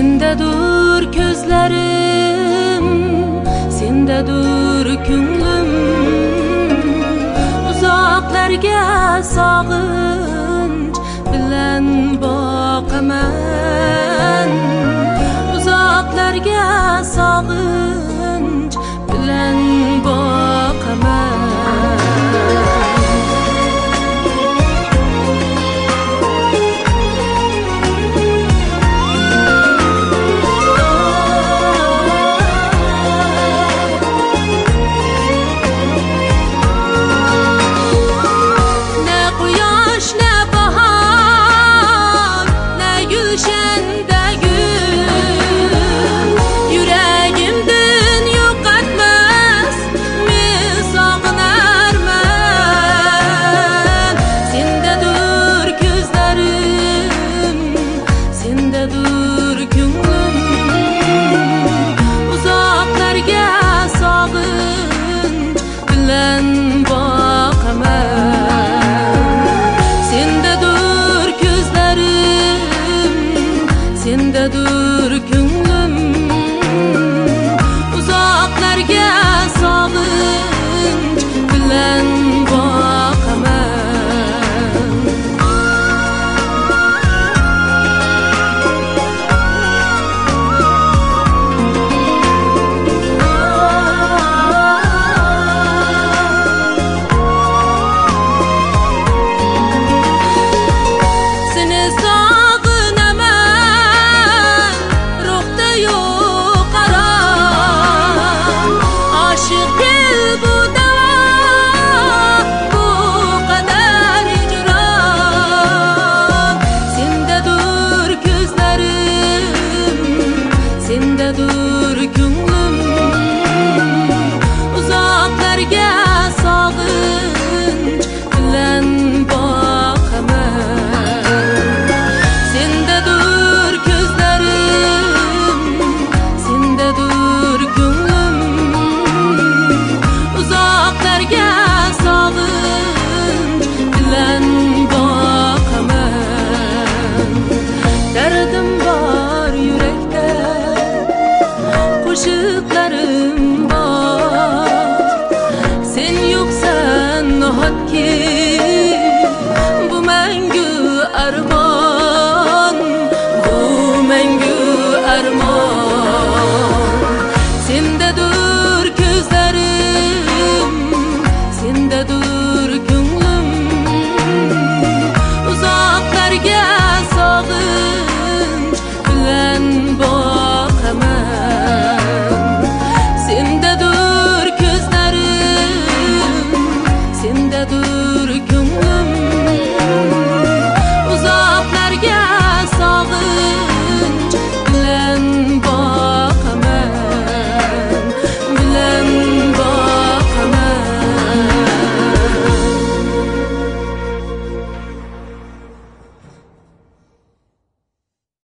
Sinde dur Sendedir közlerim, sendedir künglim Uzaklarga sağınç bilen bakaman Uzaklarga sağınç bilen bakaman